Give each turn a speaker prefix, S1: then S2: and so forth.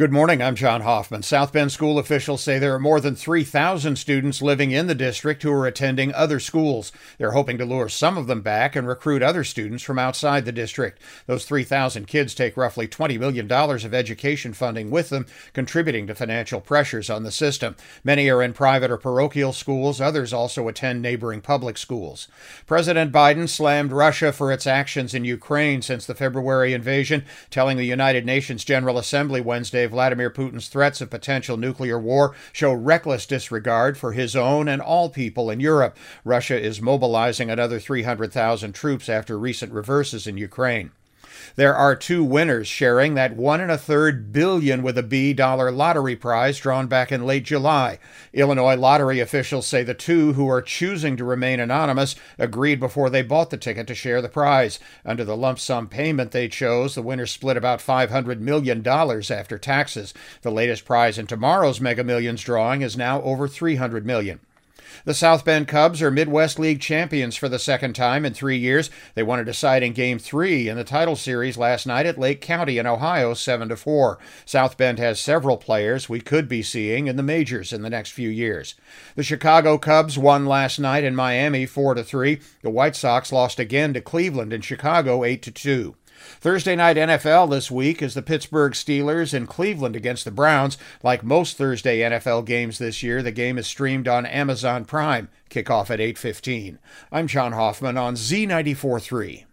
S1: Good morning. I'm John Hoffman. South Bend school officials say there are more than 3,000 students living in the district who are attending other schools. They're hoping to lure some of them back and recruit other students from outside the district. Those 3,000 kids take roughly $20 million of education funding with them, contributing to financial pressures on the system. Many are in private or parochial schools, others also attend neighboring public schools. President Biden slammed Russia for its actions in Ukraine since the February invasion, telling the United Nations General Assembly Wednesday Vladimir Putin's threats of potential nuclear war show reckless disregard for his own and all people in Europe. Russia is mobilizing another 300,000 troops after recent reverses in Ukraine. There are two winners sharing that one and a third billion with a B dollar lottery prize drawn back in late July. Illinois lottery officials say the two who are choosing to remain anonymous agreed before they bought the ticket to share the prize. Under the lump sum payment they chose, the winners split about $500 million after taxes. The latest prize in tomorrow's Mega Millions drawing is now over $300 million. The South Bend Cubs are Midwest League champions for the second time in three years. They won a deciding Game 3 in the title series last night at Lake County in Ohio, 7 4. South Bend has several players we could be seeing in the majors in the next few years. The Chicago Cubs won last night in Miami 4 3. The White Sox lost again to Cleveland in Chicago 8 2. Thursday night NFL this week is the Pittsburgh Steelers in Cleveland against the Browns. Like most Thursday NFL games this year, the game is streamed on Amazon Prime. Kickoff at 8:15. I'm John Hoffman on Z94.3.